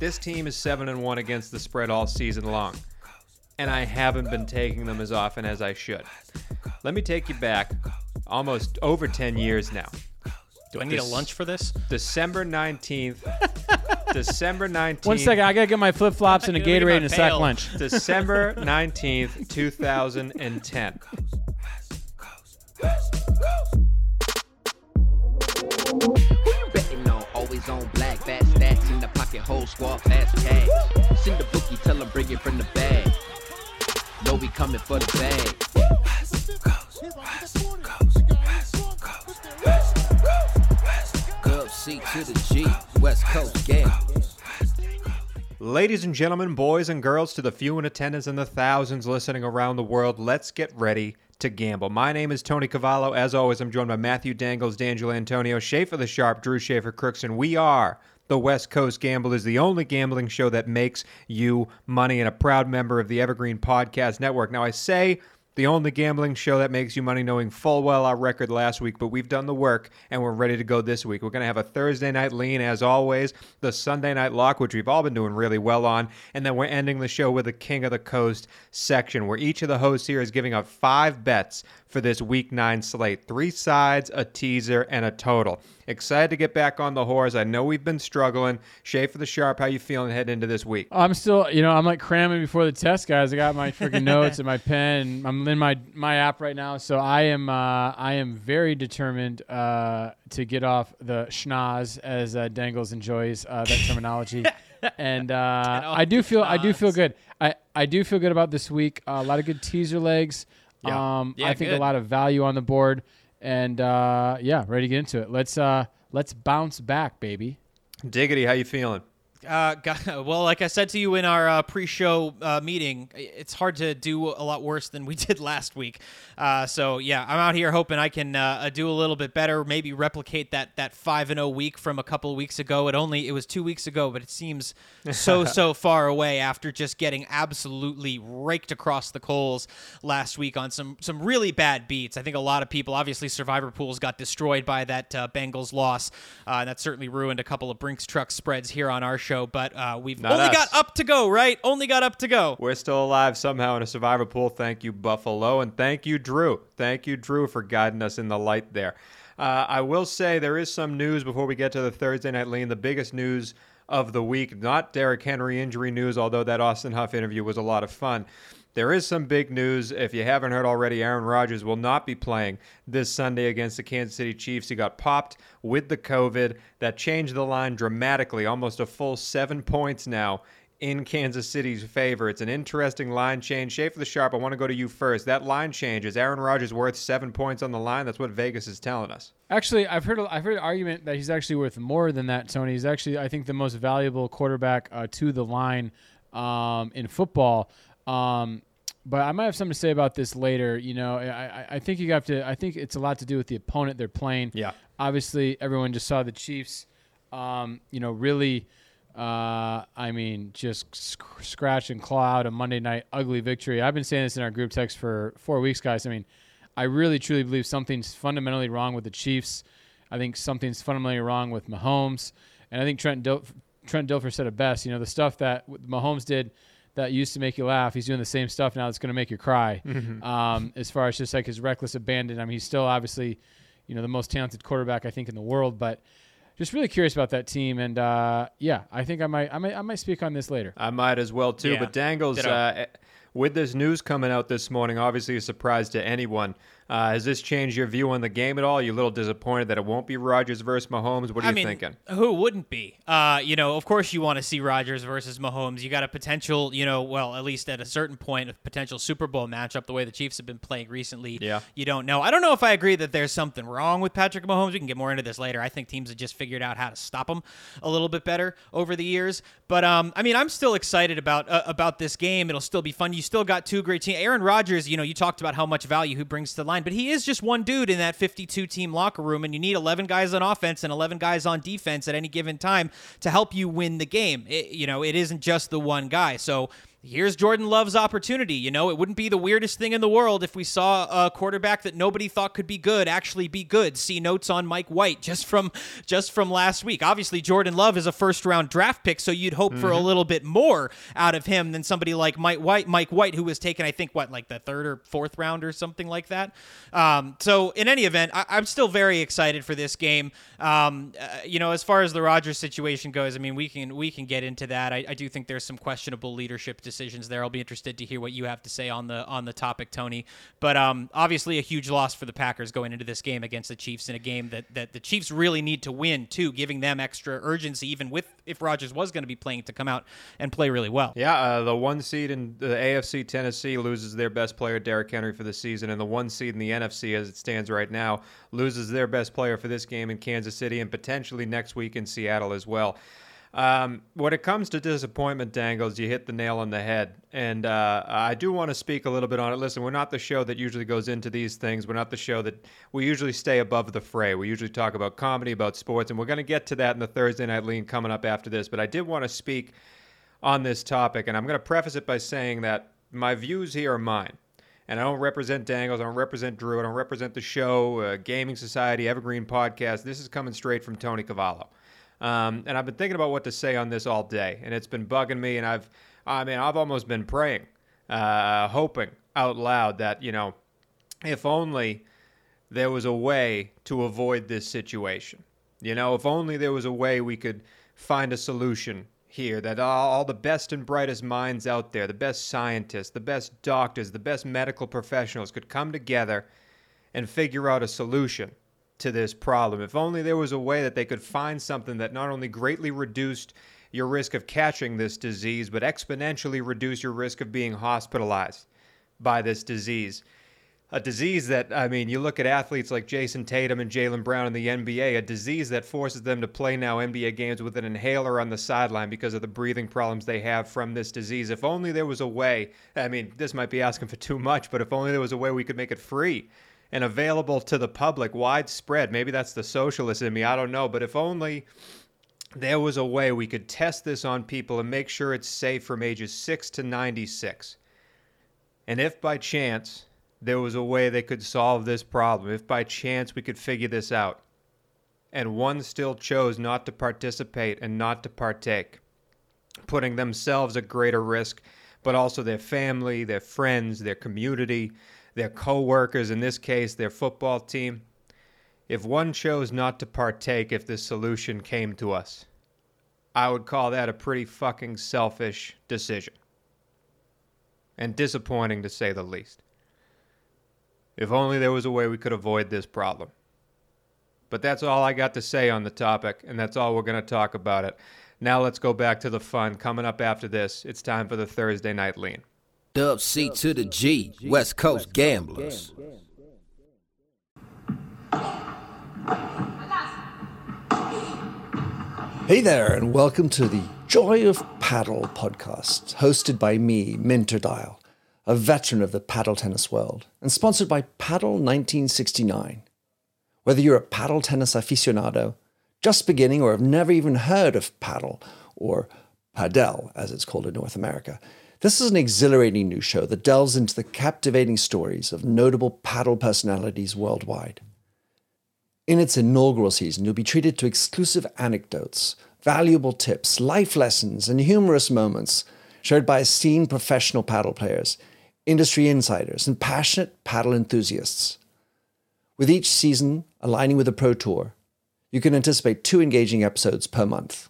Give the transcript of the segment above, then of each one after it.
This team is 7 and 1 against the spread all season long, and I haven't been taking them as often as I should. Let me take you back almost over 10 years now. Do I need a lunch for this? December 19th. December 19th. One second, I gotta get my flip flops and a Let me get Gatorade and a sack lunch. December 19th, 2010. Always on black, fat stacks in the pocket, whole squad, fast. Send the bookie, tell him bring it from the bag. We coming for the bag. Ladies and gentlemen, boys and girls, to the few in attendance and the thousands listening around the world, let's get ready to gamble. My name is Tony Cavallo. As always, I'm joined by Matthew Dangles, D'Angelo Antonio, Schaefer the Sharp, Drew Schaefer Crooks, and we are the West Coast Gamble is the only gambling show that makes you money and a proud member of the Evergreen Podcast Network. Now, I say the only gambling show that makes you money, knowing full well our record last week, but we've done the work and we're ready to go this week. We're going to have a Thursday night lean, as always, the Sunday night lock, which we've all been doing really well on, and then we're ending the show with a King of the Coast section, where each of the hosts here is giving up five bets for this week nine slate three sides, a teaser, and a total. Excited to get back on the horse. I know we've been struggling. Schaefer the Sharp, how you feeling heading into this week? I'm still, you know, I'm like cramming before the test, guys. I got my freaking notes and my pen. I'm in my my app right now, so I am uh, I am very determined uh, to get off the schnoz, as uh, Dangles enjoys uh, that terminology. and uh, I do feel I do feel good. I I do feel good about this week. Uh, a lot of good teaser legs. Yeah. Um, Yeah, I think good. a lot of value on the board, and uh, yeah, ready to get into it. Let's uh, let's bounce back, baby. Diggity, how you feeling? Uh, well, like I said to you in our uh, pre-show uh, meeting, it's hard to do a lot worse than we did last week. Uh, so yeah, I'm out here hoping I can uh, uh, do a little bit better. Maybe replicate that that five and zero week from a couple of weeks ago. It only it was two weeks ago, but it seems so so far away after just getting absolutely raked across the coals last week on some some really bad beats. I think a lot of people, obviously, survivor pools got destroyed by that uh, Bengals loss, uh, and that certainly ruined a couple of Brinks truck spreads here on our show. But uh, we've Not only us. got up to go, right? Only got up to go. We're still alive somehow in a survivor pool. Thank you, Buffalo. And thank you, Drew. Thank you, Drew, for guiding us in the light there. Uh, I will say there is some news before we get to the Thursday night lean. The biggest news of the week, not Derrick Henry injury news, although that Austin Huff interview was a lot of fun. There is some big news. If you haven't heard already, Aaron Rodgers will not be playing this Sunday against the Kansas City Chiefs. He got popped with the COVID. That changed the line dramatically, almost a full seven points now in Kansas City's favor. It's an interesting line change. Schaefer the Sharp, I want to go to you first. That line change is Aaron Rodgers worth seven points on the line? That's what Vegas is telling us. Actually, I've heard I've heard an argument that he's actually worth more than that. Tony, he's actually I think the most valuable quarterback uh, to the line um, in football. Um, but I might have something to say about this later. You know, I, I- think you have to. I think it's a lot to do with the opponent they're playing. Yeah. Obviously, everyone just saw the Chiefs. Um, you know, really. Uh, I mean, just sc- scratch and claw out a Monday night ugly victory. I've been saying this in our group text for four weeks, guys. I mean, I really truly believe something's fundamentally wrong with the Chiefs. I think something's fundamentally wrong with Mahomes, and I think Trent Dil- Trent Dilfer said it best. You know, the stuff that Mahomes did that used to make you laugh, he's doing the same stuff now that's going to make you cry. Um, as far as just like his reckless abandon, I mean, he's still obviously, you know, the most talented quarterback I think in the world, but just really curious about that team. And uh, yeah, I think I might, I might, I might speak on this later. I might as well too. Yeah, But Dangles, uh, with this news coming out this morning, obviously a surprise to anyone. Uh, has this changed your view on the game at all? Are you a little disappointed that it won't be Rodgers versus Mahomes? What are I you mean, thinking? who wouldn't be? Uh, you know, of course you want to see Rodgers versus Mahomes. You got a potential, you know, well, at least at a certain point, a potential Super Bowl matchup. The way the Chiefs have been playing recently, Yeah. you don't know. I don't know if I agree that there's something wrong with Patrick Mahomes. We can get more into this later. I think teams have just figured out how to stop him a little bit better over the years. But um, I mean, I'm still excited about uh, about this game. It'll still be fun. You still got two great teams. Aaron Rodgers, you know, you talked about how much value he brings to the line, but he is just one dude in that 52 team locker room, and you need 11 guys on offense and 11 guys on defense at any given time to help you win the game. It- you know, it isn't just the one guy. So here's Jordan Love's opportunity. You know, it wouldn't be the weirdest thing in the world if we saw a quarterback that nobody thought could be good actually be good. See notes on Mike White just from just from last week. Obviously, Jordan Love is a first round draft pick, so you'd hope mm-hmm. for a mm-hmm. little bit more out of him than somebody like Mike White. Mike White, who was taken, I think, what like the third or fourth round or something like that. Um, so in any event, I- am still very excited for this game. Um, uh, you know, as far as the Rodgers situation goes, I mean, we can we can get into that. I, I do think there's some questionable leadership decisions there. I'll be interested to hear what you have to say on the on the topic, Tony. But um, obviously, a huge loss for the Packers going into this game against the Chiefs in a game that that the Chiefs really need to win too, giving them extra urgency, even with if Rodgers was going to be playing to come out and play really well. Yeah, uh, the one seed in the AFC, Tennessee loses their best player, Derrick Henry, for the season, and the one seed in the NFC, as it stands right now, loses their best player for this game in Kansas City and potentially next week in Seattle as well. Um, when it comes to disappointment dangles, you hit the nail on the head. And uh, I do want to speak a little bit on it. Listen, we're not the show that usually goes into these things. We're not the show that we usually stay above the fray. We usually talk about comedy, about sports, and we're going to get to that in the Thursday Night Lean coming up after this. But I did want to speak on this topic, and I'm going to preface it by saying that my views here are mine. And I don't represent Dangles. I don't represent Drew. I don't represent the show, uh, Gaming Society, Evergreen Podcast. This is coming straight from Tony Cavallo. Um, and I've been thinking about what to say on this all day, and it's been bugging me. And I've, I mean, I've almost been praying, uh, hoping out loud that you know, if only there was a way to avoid this situation. You know, if only there was a way we could find a solution here that all, all, the best and brightest minds out there, the best scientists, the best doctors, the best medical professionals could come together and figure out a solution to this problem. If only there was a way that they could find something that not only greatly reduced your risk of catching this disease, but exponentially reduce your risk of being hospitalized by this disease. A disease that, I mean, you look at athletes like Jayson Tatum and Jaylen Brown in the NBA, a disease that forces them to play now NBA games with an inhaler on the sideline because of the breathing problems they have from this disease. If only there was a way, I mean, this might be asking for too much, but if only there was a way we could make it free and available to the public, widespread. Maybe that's the socialist in me. I don't know. But if only there was a way we could test this on people and make sure it's safe from ages 6 to 96. And if by chance there was a way they could solve this problem, if by chance we could figure this out, and one still chose not to participate and not to partake, putting themselves at greater risk, but also their family, their friends, their community, their co-workers, in this case, their football team. If one chose not to partake if this solution came to us, I would call that a pretty fucking selfish decision. And disappointing to say the least. If only there was a way we could avoid this problem. But that's all I got to say on the topic, and that's all we're going to talk about it. Now let's go back to the fun. Coming up after this, it's time for the Thursday Night Lean. Dub C to the G, West Coast Gamblers. Hey there, and welcome to the Joy of Paddle podcast, hosted by me, Minter Dial, a veteran of the paddle tennis world, and sponsored by Paddle 1969. Whether you're a paddle tennis aficionado, just beginning, or have never even heard of paddle, or padel, as it's called in North America, this is an exhilarating new show that delves into the captivating stories of notable paddle personalities worldwide. In its inaugural season, you'll be treated to exclusive anecdotes, valuable tips, life lessons, and humorous moments shared by esteemed professional paddle players, industry insiders, and passionate paddle enthusiasts. With each season aligning with the Pro Tour, you can anticipate two engaging episodes per month.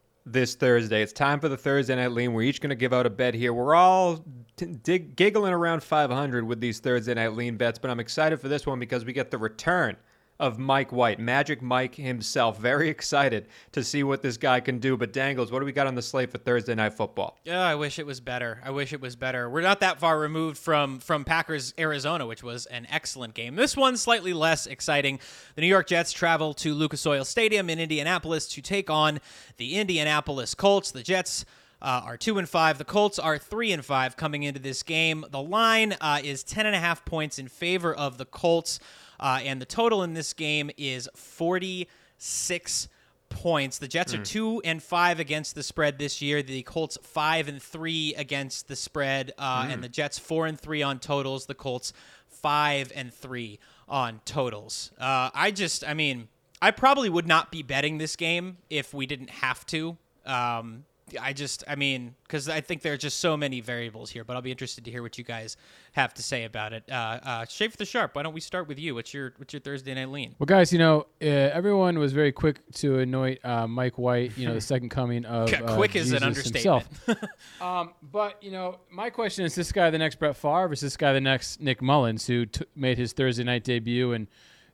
this Thursday. It's time for the Thursday Night Lean. We're each going to give out a bet here. We're all t- dig- giggling around 500 with these Thursday Night Lean bets, but I'm excited for this one because we get the return of Mike White, Magic Mike himself. Very excited to see what this guy can do. But Dangles, what do we got on the slate for Thursday night football? Yeah, I wish it was better. I wish it was better. We're not that far removed from from Packers Arizona, which was an excellent game. This one's slightly less exciting. The New York Jets travel to Lucas Oil Stadium in Indianapolis to take on the Indianapolis Colts. The Jets uh, are two and five. The Colts are three and five coming into this game. The line uh, is ten and a half points in favor of the Colts, uh, and the total in this game is forty six points. The Jets are two and five against the spread this year. The Colts five and three against the spread, uh, and the Jets four and three on totals. The Colts five and three on totals. Uh, I just, I mean, I probably would not be betting this game if we didn't have to. Um, I just, I mean, because I think there are just so many variables here. But I'll be interested to hear what you guys have to say about it. Uh, uh, Shape the Sharp. Why don't we start with you? What's your What's your Thursday night lean? Well, guys, you know, uh, everyone was very quick to anoint uh, Mike White, you know, the second coming of uh, Quick is an understatement. um, but you know, my question is: This guy the next Brett Favre? Or is this guy the next Nick Mullens, who t- made his Thursday night debut and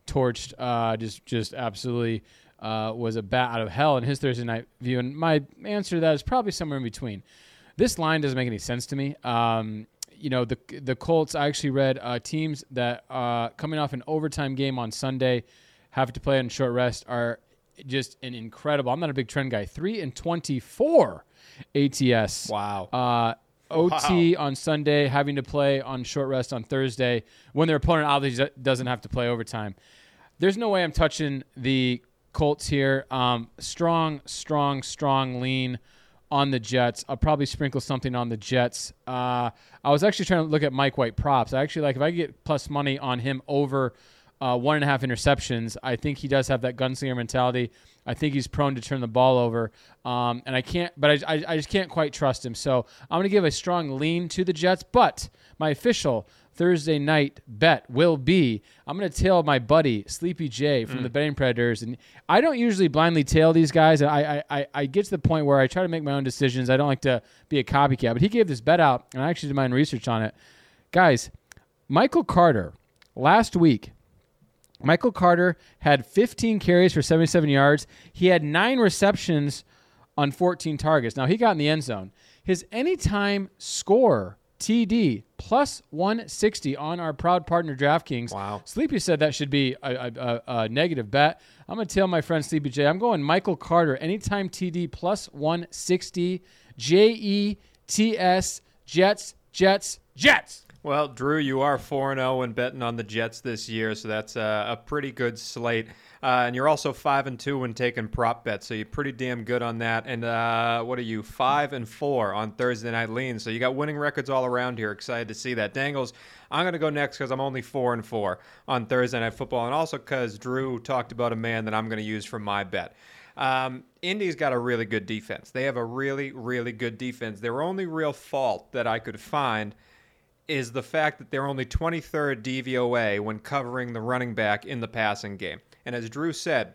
torched, uh, just just absolutely uh, was a bat out of hell in his Thursday night view? And my answer to that is probably somewhere in between. This line doesn't make any sense to me. Um, you know, the the Colts. I actually read uh, teams that uh, coming off an overtime game on Sunday, have to play on short rest are just an incredible. I'm not a big trend guy. Three and twenty four ATS. Wow. Uh, OT on Sunday, having to play on short rest on Thursday when their opponent obviously doesn't have to play overtime. There's no way I'm touching the Colts here. Um, strong, strong, strong lean on the Jets. I'll probably sprinkle something on the Jets. Uh, I was actually trying to look at Mike White props. I actually like if I get plus money on him over uh, one and a half interceptions. I think he does have that gunslinger mentality. I think he's prone to turn the ball over, um, and I can't. But I, I, I just can't quite trust him. So I'm going to give a strong lean to the Jets. But my official Thursday night bet will be I'm going to tail my buddy Sleepy J from the mm. Betting Predators, and I don't usually blindly tail these guys. I, I I I get to the point where I try to make my own decisions. I don't like to be a copycat. But he gave this bet out, and I actually did my own research on it, guys. Michael Carter last week Michael Carter had 15 carries for 77 yards. He had nine receptions on 14 targets. Now, he got in the end zone. His anytime score, TD, plus 160 on our proud partner DraftKings. Wow. Sleepy said that should be a, a, a, negative bet. I'm going to tell my friend Sleepy J, I'm going Michael Carter, anytime TD, plus 160. J E T S, Jets, Jets, Jets. Well, Drew, you are 4 0 when betting on the Jets this year, so that's a, a pretty good slate. Uh, and you're also 5 and 2 when taking prop bets, so you're pretty damn good on that. And uh, what are you, 5 and 4 on Thursday Night Lean? So you got winning records all around here. Excited to see that. Dangles, I'm going to go next because I'm only 4 and 4 on Thursday Night Football, and also because Drew talked about a man that I'm going to use for my bet. Um, Indy's got a really good defense. They have a really, really good defense. Their only real fault that I could find is the fact that they're only 23rd DVOA when covering the running back in the passing game. And as Drew said,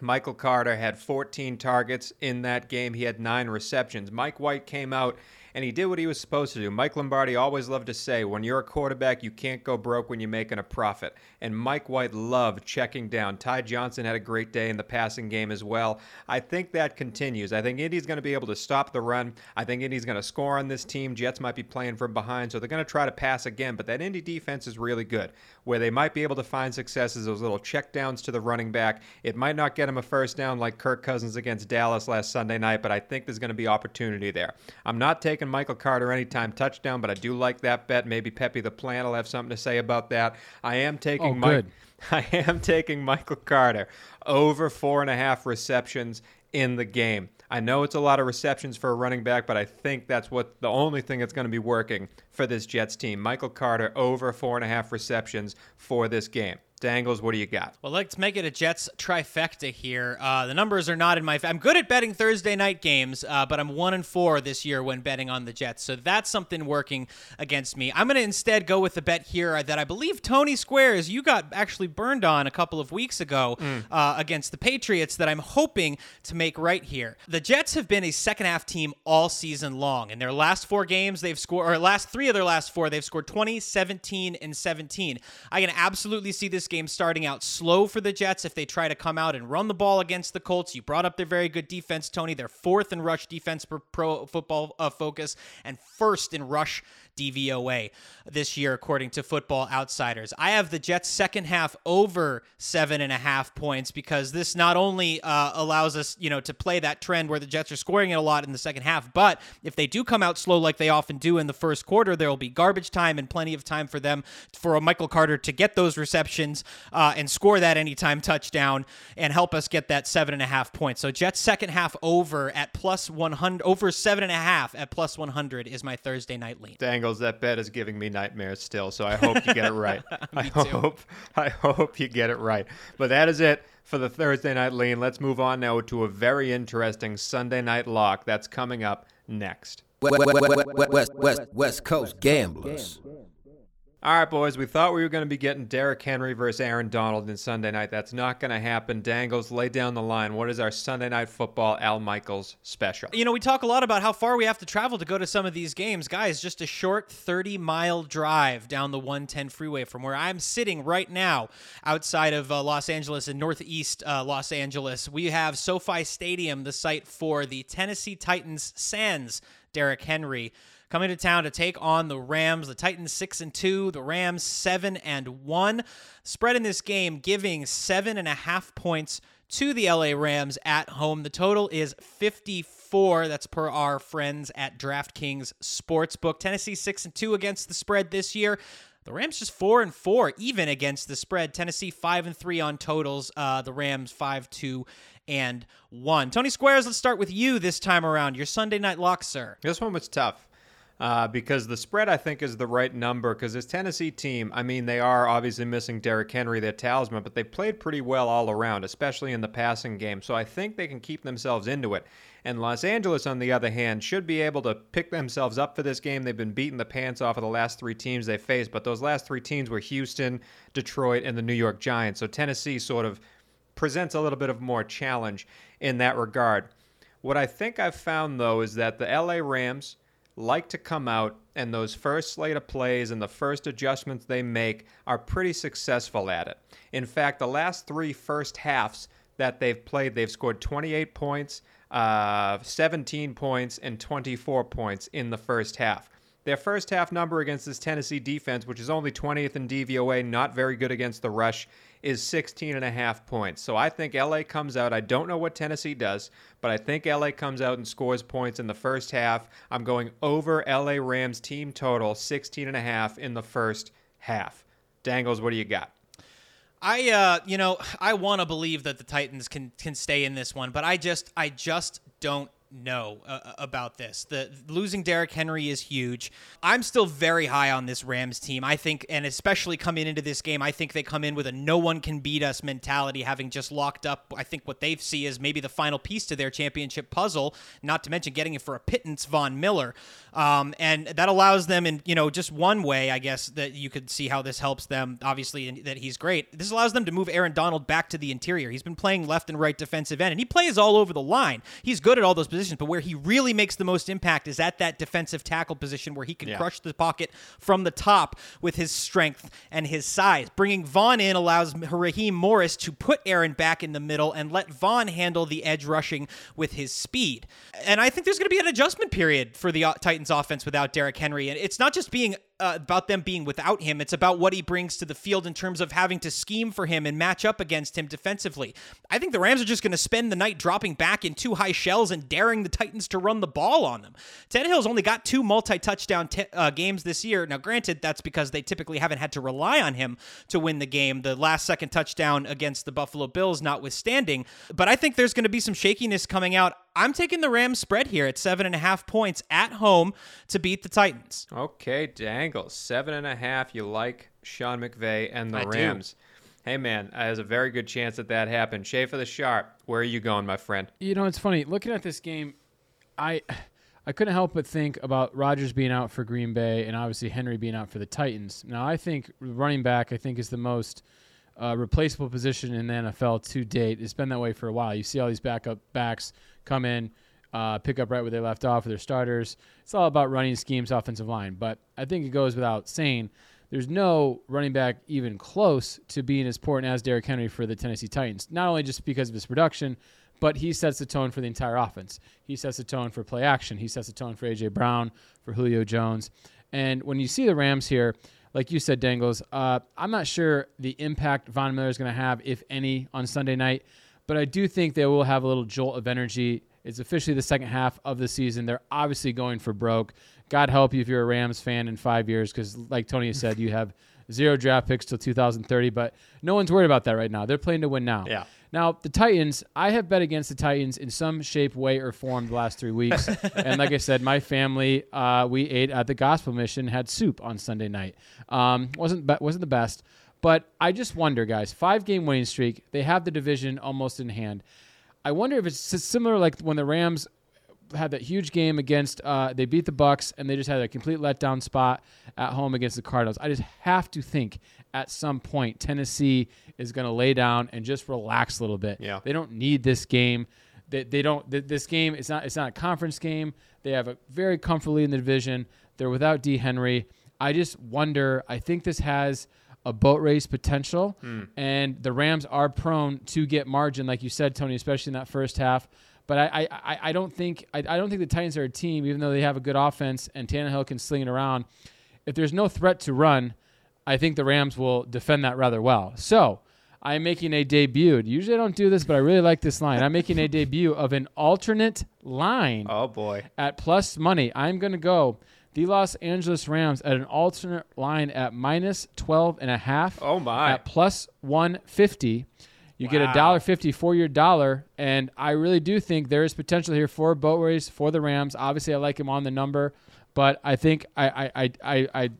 Michael Carter had 14 targets in that game. He had nine receptions. Mike White came out and he did what he was supposed to do. Mike Lombardi always loved to say, when you're a quarterback, you can't go broke when you're making a profit. And Mike White loved checking down. Ty Johnson had a great day in the passing game as well. I think that continues. I think Indy's going to be able to stop the run. I think Indy's going to score on this team. Jets might be playing from behind, so they're going to try to pass again. But that Indy defense is really good. Where they might be able to find success is those little check downs to the running back. It might not get him a first down like Kirk Cousins against Dallas last Sunday night, but I think there's going to be opportunity there. I'm not taking Michael Carter anytime touchdown, but I do like that bet. Maybe Pepe the Plant will have something to say about that. I am taking Oh, Mike. I am taking Michael Carter over four and a half receptions in the game. I know it's a lot of receptions for a running back, but I think that's what the only thing that's going to be working for this Jets team. Michael Carter over four and a half receptions for this game. Dangles, what do you got? Well, let's make it a Jets trifecta here. Uh, the numbers are not in my. Fa- I'm good at betting Thursday night games, uh, but I'm one and four this year when betting on the Jets. So that's something working against me. I'm going to instead go with the bet here that I believe Tony Squares you got actually burned on a couple of weeks ago uh, against the Patriots. That I'm hoping to make right here. The Jets have been a second half team all season long. In their last four games, they've scored, or last three of their last four, they've scored 20, 17, and 17. I can absolutely see this game starting out slow for the Jets if they try to come out and run the ball against the Colts. You brought up their very good defense, Tony. They're fourth in rush defense per pro football uh, focus and first in rush DVOA this year, according to Football Outsiders. I have the Jets' second half over seven and a half points because this not only uh, allows us, you know, to play that trend where the Jets are scoring it a lot in the second half, but if they do come out slow like they often do in the first quarter, there will be garbage time and plenty of time for them for a Michael Carter to get those receptions uh, and score that anytime touchdown and help us get that seven and a half points. So Jets second half over at plus 100, over seven and a half at plus 100 is my Thursday night lean. Dangles, that bet is giving me nightmares still, so I hope you get it right. I hope I hope you get it right. But that is it for the Thursday night lean. Let's move on now to a very interesting Sunday night lock that's coming up next. West, West, West, West Coast Gamblers. All right, boys, we thought we were going to be getting Derrick Henry versus Aaron Donald in Sunday night. That's not going to happen. Dangles, lay down the line. What is our Sunday night football Al Michaels special? You know, we talk a lot about how far we have to travel to go to some of these games. Guys, just a short 30 mile drive down the 110 freeway from where I'm sitting right now outside of uh, Los Angeles in northeast uh, Los Angeles. We have SoFi Stadium, the site for the Tennessee Titans Sands, Derrick Henry coming to town to take on the Rams. The Titans six and two, the Rams seven and one. Spread in this game giving seven and a half points to the LA Rams at home. The total is 54. That's per our friends at DraftKings Sportsbook. Tennessee six and two against the spread this year. The Rams just four and four even against the spread. Tennessee five and three on totals. Uh, the Rams five two and one. Tony Squares, let's start with you this time around. Your Sunday night lock, sir. This one was tough. Uh, because the spread I think is the right number. Because this Tennessee team, I mean, they are obviously missing Derrick Henry, their talisman, but they played pretty well all around, especially in the passing game. So I think they can keep themselves into it. And Los Angeles, on the other hand, should be able to pick themselves up for this game. They've been beating the pants off of the last three teams they faced, but those last three teams were Houston, Detroit, and the New York Giants. So Tennessee sort of presents a little bit of more challenge in that regard. What I think I've found, though, is that the LA Rams like to come out and those first slate of plays and the first adjustments they make are pretty successful at it. In fact, the last three first halves that they've played, they've scored 28 points, uh, 17 points, and 24 points in the first half. Their first half number against this Tennessee defense, which is only 20th in DVOA, not very good against the rush, is 16 and a half points. So I think LA comes out. I don't know what Tennessee does, but I think LA comes out and scores points in the first half. I'm going over LA Rams team total 16 and a half in the first half. Dangles, what do you got? I uh you know, I want to believe that the Titans can can stay in this one, but I just I just don't know uh, about this. The losing Derrick Henry is huge. I'm still very high on this Rams team. I think, and especially coming into this game, I think they come in with a no one can beat us mentality, having just locked up. I think what they see is maybe the final piece to their championship puzzle. Not to mention getting it for a pittance, Von Miller, um, and that allows them in you know just one way, I guess that you could see how this helps them. Obviously, that he's great. This allows them to move Aaron Donald back to the interior. He's been playing left and right defensive end, and he plays all over the line. He's good at all those positions positions, but where he really makes the most impact is at that defensive tackle position where he can Yeah. crush the pocket from the top with his strength and his size. Bringing Von in allows Raheem Morris to put Aaron back in the middle and let Von handle the edge rushing with his speed. And I think there's going to be an adjustment period for the uh, Titans offense without Derrick Henry. And it's not just being uh, about them being without him. It's about what he brings to the field in terms of having to scheme for him and match up against him defensively. I think the Rams are just going to spend the night dropping back in two high shells and daring the Titans to run the ball on them. Tannehill's only got two multi-touchdown t- uh, games this year. Now, granted, that's because they typically haven't had to rely on him to win the game. The last second touchdown against the Buffalo Bills, notwithstanding. But I think there's going to be some shakiness coming out. I'm taking the Rams spread here at seven and a half points at home to beat the Titans. Okay, dangle seven and a half. You like Sean McVay and the I do. Rams. Hey, man, there's a very good chance that that happened. Schaefer the Sharp, where are you going, my friend? You know, it's funny looking at this game. I I couldn't help but think about Rodgers being out for Green Bay and obviously Henry being out for the Titans. Now, I think running back, I think, is the most uh, replaceable position in the NFL to date. It's been that way for a while. You see all these backup backs come in, uh, pick up right where they left off with their starters. It's all about running schemes, offensive line. But I think it goes without saying there's no running back even close to being as important as Derrick Henry for the Tennessee Titans. Not only just because of his production, but he sets the tone for the entire offense. He sets the tone for play action. He sets the tone for AJ Brown, for Julio Jones. And when you see the Rams here, like you said, Dangles, uh, I'm not sure the impact Von Miller is going to have, if any, on Sunday night, but I do think they will have a little jolt of energy. It's officially the second half of the season. They're obviously going for broke. God help you if you're a Rams fan in five years, because like Tony said, you have zero draft picks till 2030. But no one's worried about that right now. They're playing to win now. Yeah. Now the Titans, I have bet against the Titans in some shape, way, or form the last three weeks. and like I said, my family, uh, we ate at the Gospel Mission, had soup on Sunday night. Um, wasn't be- wasn't the best, but I just wonder, guys. Five game winning streak. They have the division almost in hand. I wonder if it's similar like when the Rams had that huge game against uh, they beat the Bucks and they just had a complete letdown spot at home against the Cardinals. I just have to think at some point Tennessee is going to lay down and just relax a little bit. Yeah. They don't need this game. They, they don't th- this game it's not it's not a conference game. They have a very comfortably in the division. They're without D Henry. I just wonder, I think this has a boat race potential hmm. and the Rams are prone to get margin like you said Tony, especially in that first half. But I, I, I- don't think I, I don't think the Titans are a team, even though they have a good offense and Tannehill can sling it around. If there's no threat to run, I think the Rams will defend that rather well. So I'm making a debut. Usually I don't do this, but I really like this line. I'm making a debut of an alternate line Oh boy. at plus money. I'm going to go the Los Angeles Rams at an alternate line at minus 12 and a half. Oh, my. At plus 150. You get a dollar fifty for your dollar, and I really do think there is potential here for a boat race for the Rams. Obviously, I like him on the number, but I think I I I I, I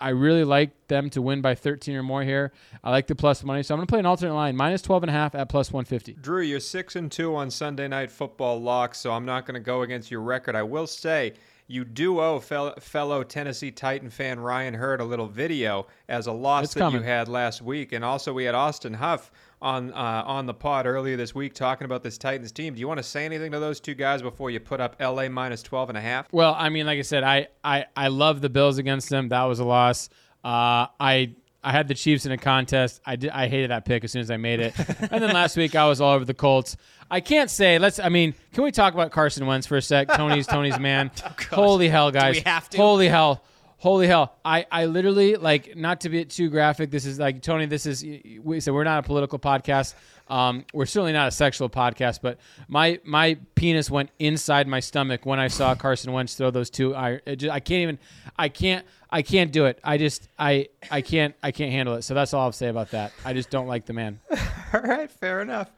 I really like them to win by 13 or more here. I like the plus money, so I'm going to play an alternate line minus 12 and a half at plus 150. Drew, you're six and two on Sunday night football locks, so I'm not going to go against your record. I will say you do owe fel- fellow Tennessee Titan fan Ryan Hurd a little video as a loss It's that coming. you had last week, and also we had Austin Huff on uh, on the pod earlier this week talking about this Titans team. Do you want to say anything to those two guys before you put up LA minus 12 and a half? Well, I mean, like I said, I I, I love the Bills against them. That was a loss. Uh, I I had the Chiefs in a contest. I did. I hated that pick as soon as I made it. and then last week I was all over the Colts. I can't say. Let's. I mean, can we talk about Carson Wentz for a sec? Tony's Tony's man. Holy hell, guys! we have to? Holy hell. Holy hell! I, I literally like not to be too graphic. This is like Tony. This is we said we're not a political podcast. Um, we're certainly not a sexual podcast. But my my penis went inside my stomach when I saw Carson Wentz throw those two. I I can't even. I can't. I can't do it. I just I I can't I can't handle it. So that's all I'll say about that. I just don't like the man. All right, fair enough.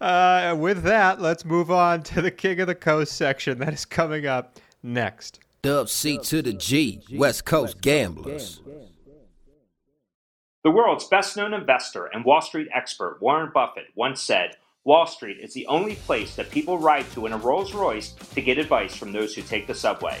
Uh, with that, let's move on to the King of the Coast section that is coming up next. Dub C to the G, West Coast Gamblers. The world's best known investor and Wall Street expert Warren Buffett once said, Wall Street is the only place that people ride to in a Rolls Royce to get advice from those who take the subway.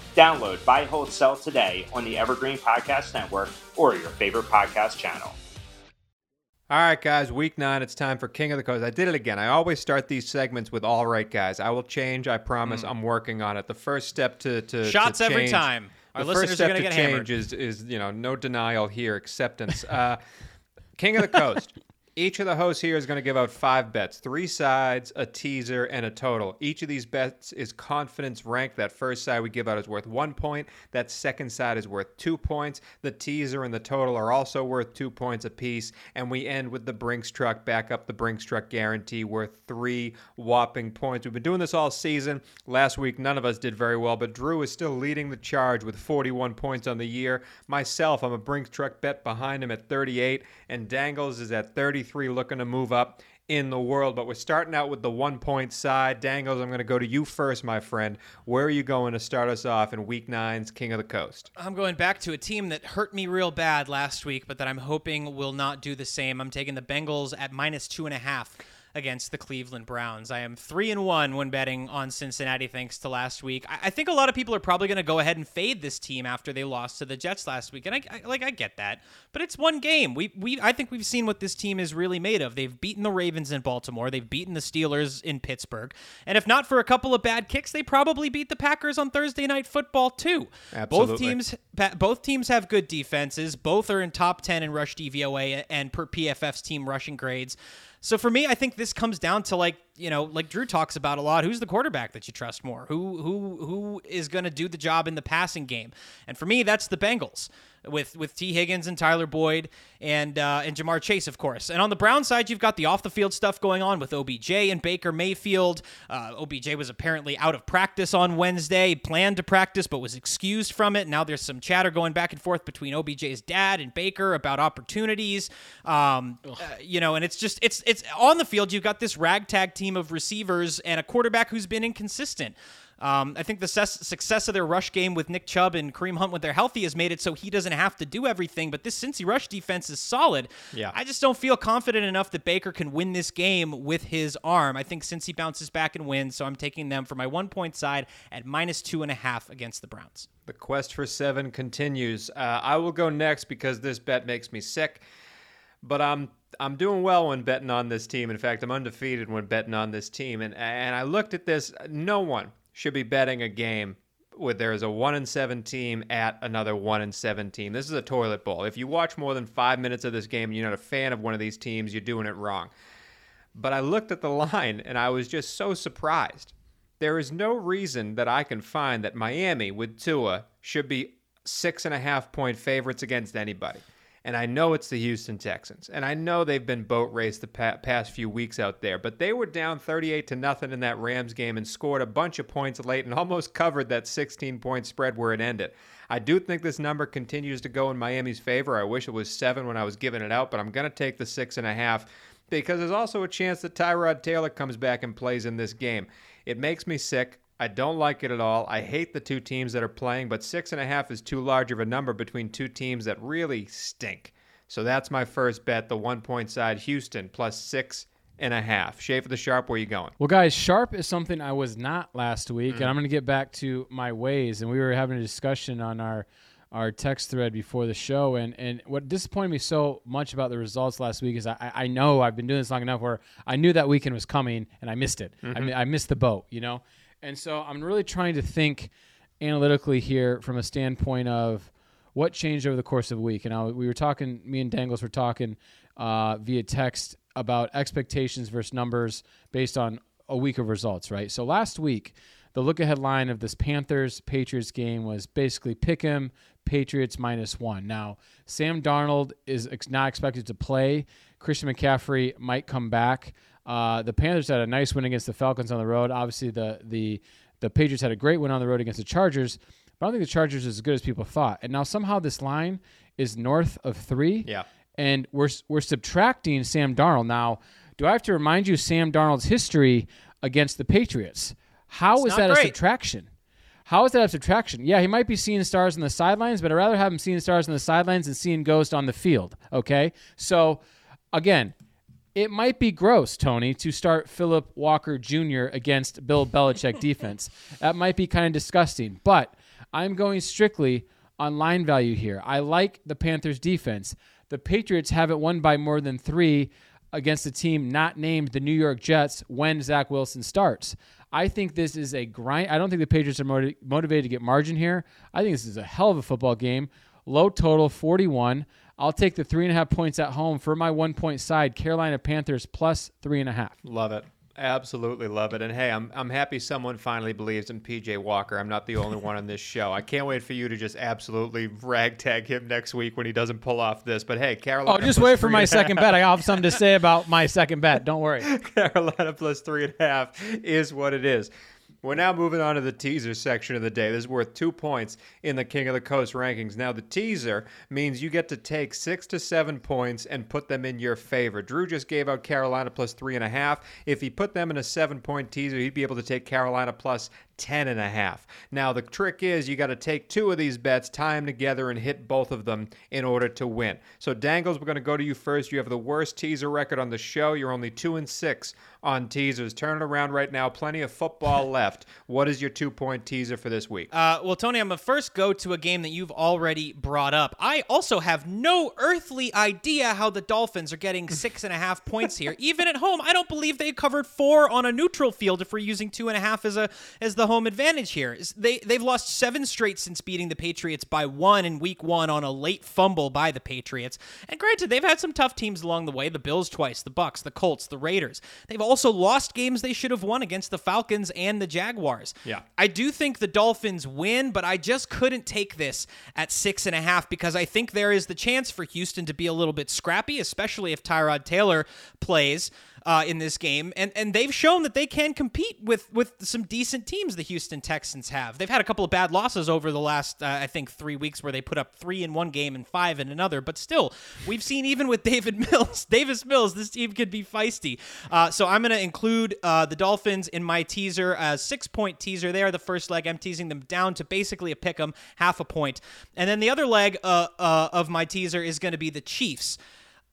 Download Buy, Hold, Sell today on the Evergreen Podcast Network or your favorite podcast channel. All right, guys, week nine, it's time for King of the Coast. I did it again. I always start these segments with all right, guys. I will change. I promise. I'm working on it. The first step to, to. Shots to every time. Our the first step gonna get change hammered. is is you know no denial here, acceptance. Uh, King of the Coast. Each of the hosts here is going to give out five bets, three sides, a teaser, and a total. Each of these bets is confidence ranked. That first side we give out is worth one point. That second side is worth two points. The teaser and the total are also worth two points apiece. And we end with the Brinks truck, back up the Brinks truck guarantee worth three whopping points. We've been doing this all season. Last week, none of us did very well, but Drew is still leading the charge with 41 points on the year. Myself, I'm a Brinks truck bet behind him at 38, and Dangles is at 33, looking to move up in the world. But we're starting out with the one point side. Dangles, I'm going to go to you first, my friend. Where are you going to start us off in week nine's King of the Coast? I'm going back to a team that hurt me real bad last week, but that I'm hoping will not do the same. I'm taking the Bengals at minus two and a half against the Cleveland Browns. I am three and one when betting on Cincinnati thanks to last week. I, I think a lot of people are probably going to go ahead and fade this team after they lost to the Jets last week, and I, I like I get that, but it's one game. We we I think we've seen what this team is really made of. They've beaten the Ravens in Baltimore. They've beaten the Steelers in Pittsburgh, and if not for a couple of bad kicks, they probably beat the Packers on Thursday Night Football too. Absolutely. Both teams both teams have good defenses. Both are in top ten in rush DVOA and per PFF's team rushing grades. So for me, I think this comes down to like you know, like Drew talks about a lot. Who's the quarterback that you trust more? Who who who is going to do the job in the passing game? And for me, that's the Bengals with with Tee Higgins and Tyler Boyd and uh, and Ja'Marr Chase, of course. And on the Brown side, you've got the off the field stuff going on with OBJ and Baker Mayfield. Uh, OBJ was apparently out of practice on Wednesday, planned to practice but was excused from it. Now there's some chatter going back and forth between OBJ's dad and Baker about opportunities. Um, uh, you know, and it's just it's it's on the field. You've got this ragtag team of receivers and a quarterback who's been inconsistent. Um, I think the ses- success of their rush game with Nick Chubb and Kareem Hunt when they're healthy has made it so he doesn't have to do everything. But this Cincy rush defense is solid. Yeah. I just don't feel confident enough that Baker can win this game with his arm. I think Cincy bounces back and wins, so I'm taking them for my one point side at minus two and a half against the Browns. The quest for seven continues. Uh, I will go next because this bet makes me sick. But I'm I'm doing well when betting on this team. In fact, I'm undefeated when betting on this team. And and I looked at this. No one should be betting a game where there is a one and seven team at another one and seven team. This is a toilet bowl. If you watch more than five minutes of this game and you're not a fan of one of these teams, you're doing it wrong. But I looked at the line and I was just so surprised. There is no reason that I can find that Miami with Tua should be six and a half point favorites against anybody. And I know it's the Houston Texans, and I know they've been boat raced the pa- past few weeks out there. But they were down 38 to nothing in that Rams game and scored a bunch of points late and almost covered that 16 point spread where it ended. I do think this number continues to go in Miami's favor. I wish it was seven when I was giving it out, but I'm going to take the six and a half because there's also a chance that Tyrod Taylor comes back and plays in this game. It makes me sick. I don't like it at all. I hate the two teams that are playing, but six and a half is too large of a number between two teams that really stink. So that's my first bet, the one point side, Houston plus six and a half. Schaefer the Sharp, where you going? Well, guys, sharp is something I was not last week, Mm. and I'm going to get back to my ways. And we were having a discussion on our our text thread before the show, and and what disappointed me so much about the results last week is I I know I've been doing this long enough where I knew that weekend was coming and I missed it. I mean, I missed the boat, you know. And so I'm really trying to think analytically here from a standpoint of what changed over the course of a week. And I, we were talking, me and Dangles were talking uh, via text about expectations versus numbers based on a week of results, right? So last week, the look ahead line of this Panthers Patriots game was basically pick 'em Patriots minus one. Now, Sam Darnold is ex- not expected to play. Christian McCaffrey might come back. Uh, the Panthers had a nice win against the Falcons on the road. Obviously, the the the Patriots had a great win on the road against the Chargers, but I don't think the Chargers is as good as people thought. And now somehow this line is north of three. Yeah. And we're we're subtracting Sam Darnold. Now, do I have to remind you Sam Darnold's history against the Patriots? How It's is that a subtraction? How is that a subtraction? Yeah, he might be seeing stars on the sidelines, but I'd rather have him seeing stars on the sidelines than seeing ghosts on the field. Okay, so again, it might be gross, Tony, to start Philip Walker Jr. against Bill Belichick defense. That might be kind of disgusting, but I'm going strictly on line value here. I like the Panthers defense. The Patriots haven't won by more than three against a team not named the New York Jets when Zach Wilson starts. I think this is a grind. I don't think the Patriots are motiv- motivated to get margin here. I think this is a hell of a football game. Low total, 41. I'll take the three and a half points at home for my one point side. Carolina Panthers plus three and a half. Love it. Absolutely love it. And hey, I'm, I'm happy someone finally believes in PJ Walker. I'm not the only one on this show. I can't wait for you to just absolutely ragtag him next week when he doesn't pull off this. But hey, Carolina. Oh, just wait for my second bet. I have something to say about my second bet. Don't worry. Carolina plus three and a half is what it is. We're now moving on to the teaser section of the day. This is worth two points in the King of the Coast rankings. Now, the teaser means you get to take six to seven points and put them in your favor. Drew just gave out Carolina plus three and a half. If he put them in a seven point teaser, he'd be able to take Carolina plus 10 and a half. Now, the trick is you got to take two of these bets, tie them together, and hit both of them in order to win. So, Dangles, we're going to go to you first. You have the worst teaser record on the show. You're only two and six on teasers. Turn it around right now. Plenty of football left. What is your two point teaser for this week? Uh, well, Tony, I'm going to first go to a game that you've already brought up. I also have no earthly idea how the Dolphins are getting six and a half points here. Even at home, I don't believe they covered four on a neutral field if we're using two and a half as a as the home advantage here. They they've lost seven straight since beating the Patriots by one in Week One on a late fumble by the Patriots. And granted, they've had some tough teams along the way: the Bills twice, the Bucks, the Colts, the Raiders. They've also lost games they should have won against the Falcons and the Jaguars. Yeah. I do think the Dolphins win, but I just couldn't take this at six and a half because I think there is the chance for Houston to be a little bit scrappy, especially if Tyrod Taylor plays uh, in this game, and and they've shown that they can compete with with some decent teams. The Houston Texans have. They've had a couple of bad losses over the last, uh, I think, three weeks where they put up three in one game and five in another. But still, we've seen even with David Mills, Davis Mills, this team could be feisty. Uh, so I'm going to include uh, the Dolphins in my teaser as six point teaser. They are the first leg. I'm teasing them down to basically a pick 'em, half a point. point, and then the other leg uh, uh, of my teaser is going to be the Chiefs,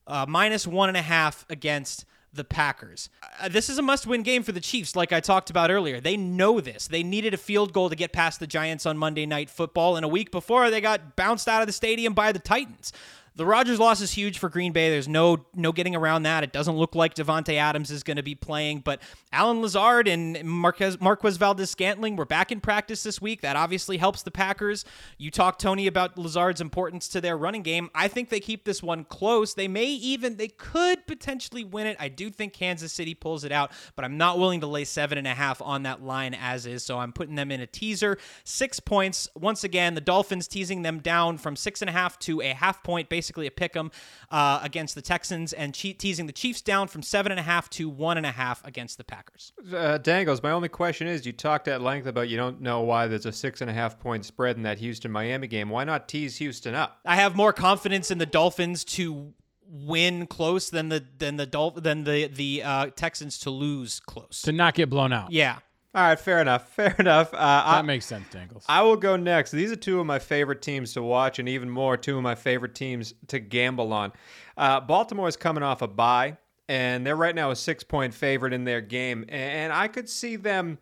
uh, minus one and a half against the Packers. Uh, this is a must win game for the Chiefs, like I talked about earlier. They know this. They needed a field goal to get past the Giants on Monday Night Football, and a week before, they got bounced out of the stadium by the Titans. The Rodgers loss is huge for Green Bay. There's no no getting around that. It doesn't look like Davante Adams is going to be playing, but Allen Lazard and Marquez Marquez Valdes-Scantling were back in practice this week. That obviously helps the Packers. You talked Tony about Lazard's importance to their running game. I think they keep this one close. They may even they could potentially win it. I do think Kansas City pulls it out, but I'm not willing to lay seven and a half on that line as is. So I'm putting them in a teaser. Six points. Once again, the Dolphins teasing them down from six and a half to a half point, basically a pick 'em uh, against the Texans, and che- teasing the Chiefs down from seven and a half to one and a half against the Packers. Uh, Dangles, my only question is you talked at length about you don't know why there's a six and a half point spread in that Houston Miami game. Why not tease Houston up? I have more confidence in the Dolphins to win close than the than the Dol- than the the uh, Texans to lose close. to not get blown out. Yeah. All right, fair enough. Fair enough. Uh, I, That makes sense, Dangles. I will go next. These are two of my favorite teams to watch, and even more, two of my favorite teams to gamble on. Uh, Baltimore is coming off a bye, and they're right now a six point favorite in their game. And I could see them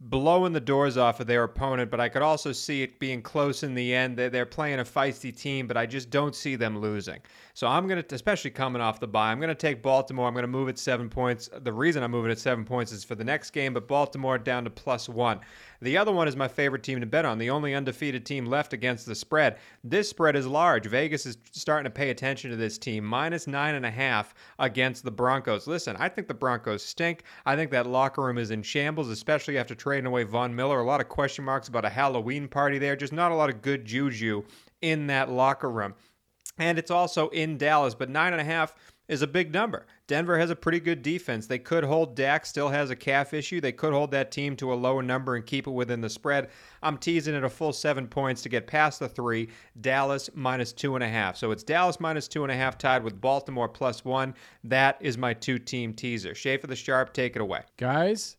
blowing the doors off of their opponent, but I could also see it being close in the end. They're, playing a feisty team, but I just don't see them losing. So I'm going to, especially coming off the bye, I'm going to take Baltimore. I'm going to move it seven points. The reason I'm moving it seven points is for the next game, but Baltimore down to plus one. The other one is my favorite team to bet on, the only undefeated team left against the spread. This spread is large. Vegas is starting to pay attention to this team, minus nine and a half against the Broncos. Listen, I think the Broncos stink. I think that locker room is in shambles, especially after trading away Von Miller. A lot of question marks about a Halloween party there. Just not a lot of good juju in that locker room. And it's also in Dallas, but nine and a half is a big number. Denver has a pretty good defense. They could hold Dak, still has a calf issue. They could hold that team to a lower number and keep it within the spread. I'm teasing it a full seven points to get past the three. Dallas minus two and a half. So it's Dallas minus two and a half tied with Baltimore plus one. That is my two team teaser. Schaefer the Sharp, take it away. Guys,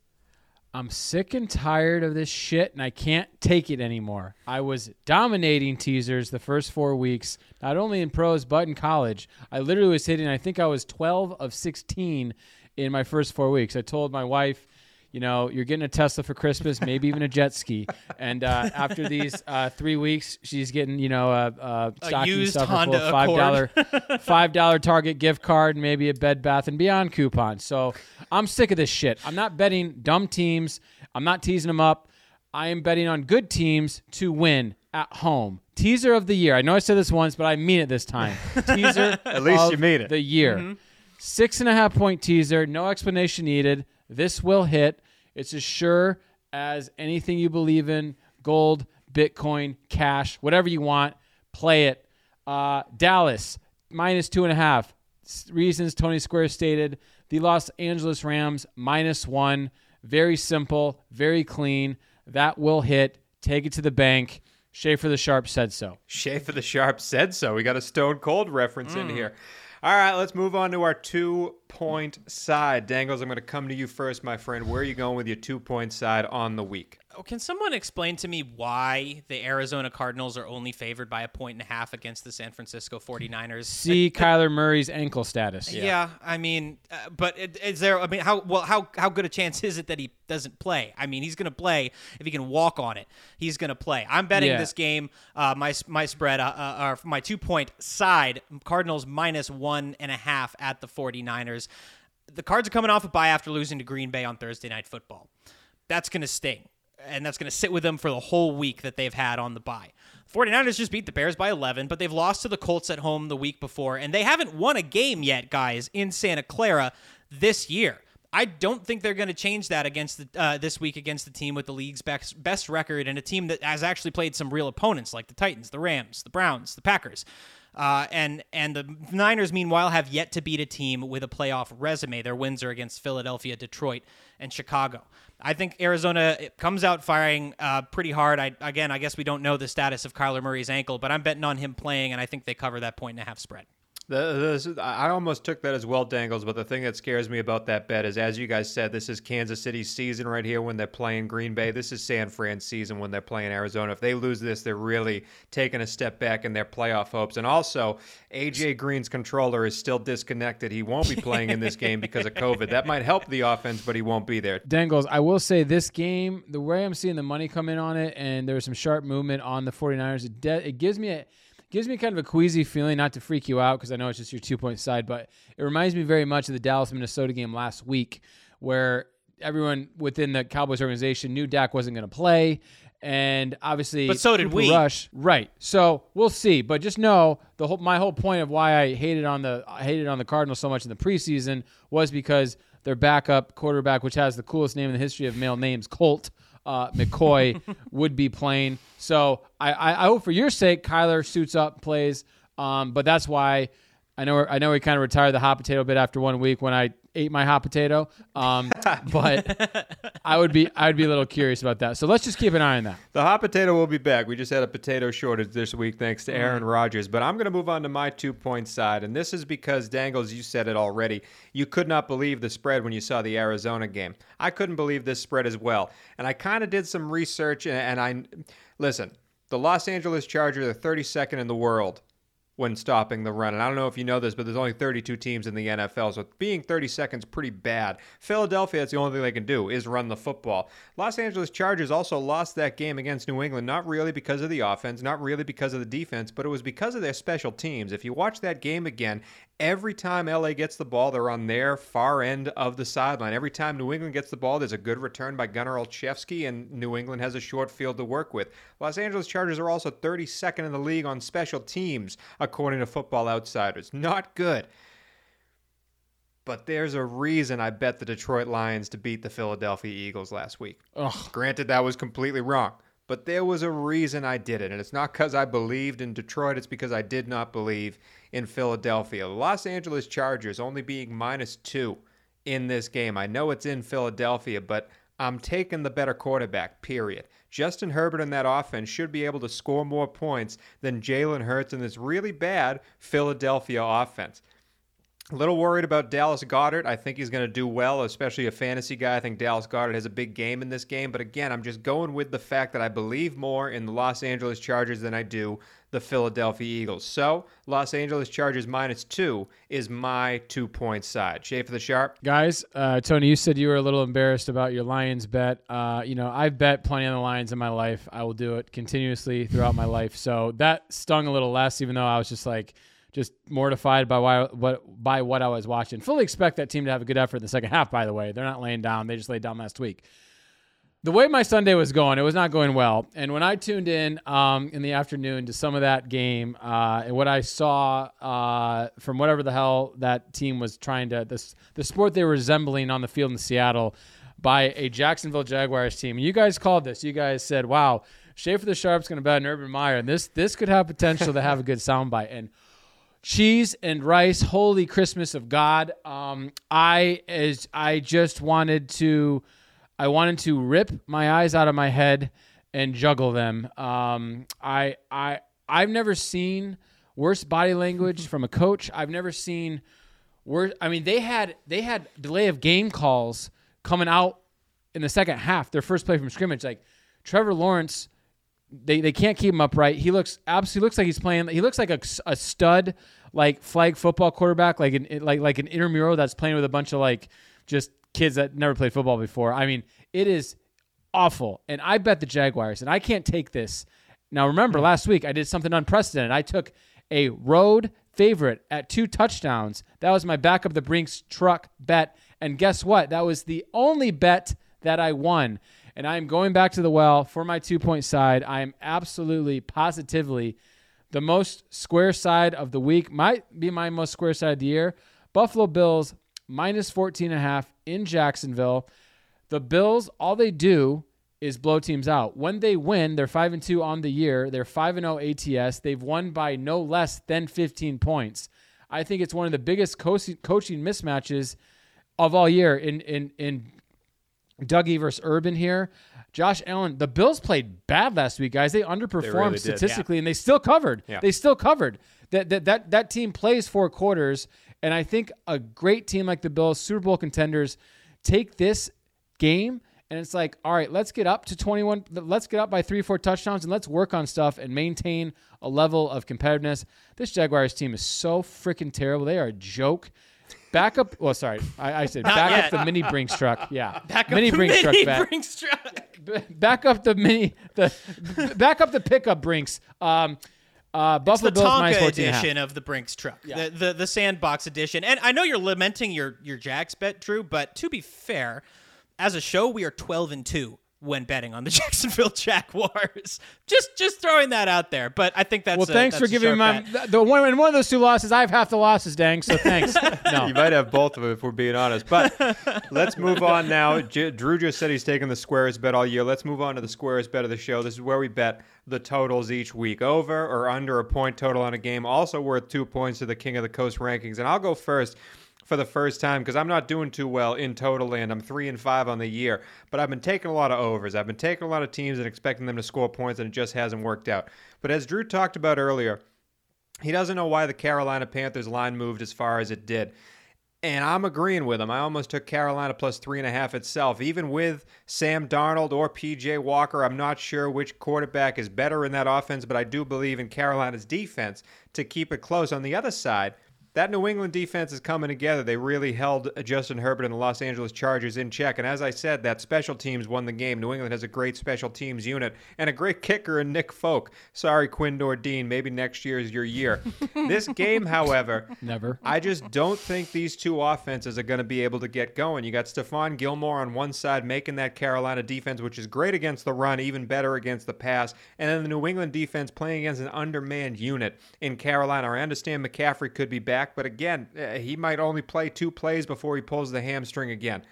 I'm sick and tired of this shit and I can't take it anymore. I was dominating teasers the first four weeks, not only in pros but in college. I literally was hitting, I think I was 12 of 16 in my first four weeks. I told my wife, you know, you're getting a Tesla for Christmas, maybe even a jet ski. And uh, after these uh, three weeks, she's getting, you know, a, a stocking used Honda of five Accord. dollar, five dollar Target gift card, and maybe a Bed Bath and Beyond coupon. So I'm sick of this shit. I'm not betting dumb teams. I'm not teasing them up. I am betting on good teams to win at home. Teaser of the year. I know I said this once, but I mean it this time. Teaser. At least of you mean it. The year. Six and a half point teaser. No explanation needed. This will hit. It's as sure as anything you believe in. Gold, Bitcoin, cash, whatever you want. Play it. Uh, Dallas minus two and a half. Reasons Tony Square stated. The Los Angeles Rams minus one. Very simple, very clean. That will hit. Take it to the bank. Schaefer the Sharp said so. Schaefer the Sharp said so. We got a Stone Cold reference Mm. in here. All right, let's move on to our two point side. Dangles, I'm going to come to you first, my friend. Where are you going with your two point side on the week? Oh, Can someone explain to me why the Arizona Cardinals are only favored by a point and a half against the San Francisco 49ers? See Kyler Murray's ankle status. Yeah, I mean, uh, but is there? I mean, how well how how good a chance is it that he doesn't play? I mean, he's going to play if he can walk on it. He's going to play. I'm betting Yeah. this game. Uh, my my spread, uh, uh, or my two point side, Cardinals minus one and a half at the 49ers. The Cards are coming off a bye after losing to Green Bay on Thursday Night Football. That's going to sting. And that's going to sit with them for the whole week that they've had on the bye. 49ers just beat the Bears by 11, but they've lost to the Colts at home the week before, and they haven't won a game yet, guys, in Santa Clara this year. I don't think they're going to change that against the, uh, this week against the team with the league's best, best record and a team that has actually played some real opponents like the Titans, the Rams, the Browns, the Packers. Uh, and and the Niners, meanwhile, have yet to beat a team with a playoff resume. Their wins are against Philadelphia, Detroit, and Chicago. I think Arizona comes out firing uh, pretty hard. I, again, I guess we don't know the status of Kyler Murray's ankle, but I'm betting on him playing, and I think they cover that point and a half spread. The, I almost took that as well, Dangles, but the thing that scares me about that bet is, as you guys said, this is Kansas City's season right here when they're playing Green Bay. This is San Fran's season when they're playing Arizona. If they lose this, they're really taking a step back in their playoff hopes. And also, AJ Green's controller is still disconnected. He won't be playing in this game because of COVID. That might help the offense, but he won't be there. Dangles, I will say this game, the way I'm seeing the money come in on it, and there was some sharp movement on the 49ers, it, de- it gives me a gives me kind of a queasy feeling, not to freak you out because I know it's just your two point side, but it reminds me very much of the Dallas Minnesota game last week where everyone within the Cowboys organization knew Dak wasn't going to play. And obviously, But so did Cooper we. Rush, right? So we'll see. But just know the whole my whole point of why I hated on the I hated on the Cardinals so much in the preseason was because their backup quarterback, which has the coolest name in the history of male names, Colt uh, McCoy, would be playing. So I, I, I hope for your sake, Kyler suits up, plays. Um, but that's why I know I know we kind of retired the hot potato bit after one week when I ate my hot potato. Um, but I would be I would be a little curious about that. So let's just keep an eye on that. The hot potato will be back. We just had a potato shortage this week thanks to Aaron Rodgers. But I'm going to move on to my two point side. And this is because, Dangles, you said it already. You could not believe the spread when you saw the Arizona game. I couldn't believe this spread as well. And I kind of did some research. And, and I, listen, the Los Angeles Chargers are 32nd in the world when stopping the run. And I don't know if you know this, but there's only 32 teams in the NFL, so being 30 seconds pretty bad. Philadelphia, that's the only thing they can do is run the football. Los Angeles Chargers also lost that game against New England, not really because of the offense, not really because of the defense, but it was because of their special teams. If you watch that game again, every time LA gets the ball, they're on their far end of the sideline. Every time New England gets the ball, there's a good return by Gunnar Olszewski, and New England has a short field to work with. Los Angeles Chargers are also 32nd in the league on special teams, according to Football Outsiders. Not good. But there's a reason I bet the Detroit Lions to beat the Philadelphia Eagles last week. Ugh. Granted, that was completely wrong. But there was a reason I did it. And it's not because I believed in Detroit, it's because I did not believe in Philadelphia. The Los Angeles Chargers only being minus two in this game. I know it's in Philadelphia, but I'm taking the better quarterback, period. Justin Herbert in that offense should be able to score more points than Jalen Hurts in this really bad Philadelphia offense. A little worried about Dallas Goedert. I think he's going to do well, especially a fantasy guy. I think Dallas Goedert has a big game in this game. But again, I'm just going with the fact that I believe more in the Los Angeles Chargers than I do the Philadelphia Eagles. So, Los Angeles Chargers minus two is my two point side. Schaefer the Sharp. Guys, uh, Tony, you said you were a little embarrassed about your Lions bet. Uh, you know, I've bet plenty on the Lions in my life. I will do it continuously throughout my life. So that stung a little less, even though I was just like, just mortified by why, what by what I was watching. Fully expect that team to have a good effort in the second half. By the way, they're not laying down; they just laid down last week. The way my Sunday was going, it was not going well. And when I tuned in um, in the afternoon to some of that game, uh, and what I saw uh, from whatever the hell that team was trying to, this, the sport they were resembling on the field in Seattle by a Jacksonville Jaguars team. You guys called this. You guys said, wow, Schaefer the Sharp's going to bet on Urban Meyer. And this, this could have potential to have a good soundbite. And cheese and rice holy christmas of god um, i is i just wanted to I wanted to rip my eyes out of my head and juggle them. Um, I I I've never seen worse body language from a coach. I've never seen worse. I mean, they had they had delay of game calls coming out in the second half. Their first play from scrimmage, like Trevor Lawrence, they they can't keep him upright. He looks absolutely looks like he's playing. He looks like a, a stud like flag football quarterback, like an like like an intramural that's playing with a bunch of like just kids that never played football before. I mean, it is awful. And I bet the Jaguars, and I can't take this. Now, remember, hmm. last week I did something unprecedented. I took a road favorite at two touchdowns. That was my back of the Brinks truck bet. And guess what? That was the only bet that I won. And I'm going back to the well for my two point side. I am absolutely, positively the most square side of the week. Might be my most square side of the year. Buffalo Bills minus 14 and a half in Jacksonville. The Bills, all they do is blow teams out. When they win, they're 5 and 2 on the year. They're 5 and 0 ATS. They've won by no less than 15 points. I think it's one of the biggest coaching mismatches of all year in in in Dougie versus Urban here. Josh Allen, the Bills played bad last week, guys. They underperformed really did, statistically, and they still covered. Yeah. They still covered. That, that that that team plays four quarters, and I think a great team like the Bills, Super Bowl contenders, take this game and it's like, all right, let's get up to 21. Let's get up by three, four touchdowns, and let's work on stuff and maintain a level of competitiveness. This Jaguars team is so freaking terrible. They are a joke. Back up. Well, sorry, I, I said Not back yet. up the mini Brinks truck. Yeah, Back up mini the Brinks mini truck. Back. Brinks truck. B- back up the mini the b- back up the pickup Brinks. Um, uh, It's Buffalo the Bills Tonka 14 and a half. edition of the Brinks truck, the, the the sandbox edition. And I know you're lamenting your your Jags bet, Drew, but to be fair, as a show, we are 12 and two when betting on the Jacksonville Jaguars. just just throwing that out there. But I think that's Well, a- thanks that's for giving me my bet. the one in one of those two losses. I have half the losses, dang. So thanks. No, You might have both of them if we're being honest. But let's move on now. J- Drew just said he's taking the squarest bet all year. Let's move on to the squarest bet of the show. This is where we bet the totals each week over or under a point total on a game, also worth two points to the King of the Coast rankings. And I'll go first for the first time because I'm not doing too well in total land. I'm three and five on the year, but I've been taking a lot of overs. I've been taking a lot of teams and expecting them to score points, and it just hasn't worked out. But as Drew talked about earlier, he doesn't know why the Carolina Panthers line moved as far as it did. And I'm agreeing with him. I almost took Carolina plus three and a half itself. Even with Sam Darnold or PJ Walker, I'm not sure which quarterback is better in that offense, but I do believe in Carolina's defense to keep it close. On the other side, that New England defense is coming together. They really held Justin Herbert and the Los Angeles Chargers in check. And as I said, that special teams won the game. New England has a great special teams unit and a great kicker in Nick Folk. Sorry, Quinn Nordin. Maybe next year is your year. this game, however, never. I just don't think these two offenses are going to be able to get going. You got Stephon Gilmore on one side making that Carolina defense, which is great against the run, even better against the pass. And then the New England defense playing against an undermanned unit in Carolina. I understand McCaffrey could be back, but again, eh, he might only play two plays before he pulls the hamstring again.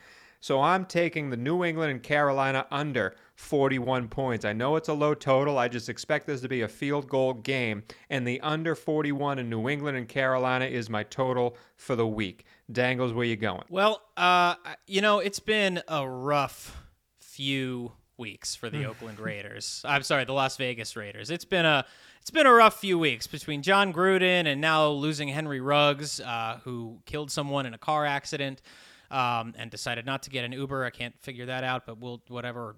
So I'm taking the New England and Carolina under 41 points. I know it's a low total. I just expect this to be a field goal game. And the under 41 in New England and Carolina is my total for the week. Dangles, where you going? Well, uh, you know, it's been a rough few weeks for the Oakland Raiders. I'm sorry, the Las Vegas Raiders. It's been a it's been a rough few weeks between Jon Gruden and now losing Henry Ruggs, uh, who killed someone in a car accident. Um, and decided not to get an Uber. I can't figure that out, but we'll whatever.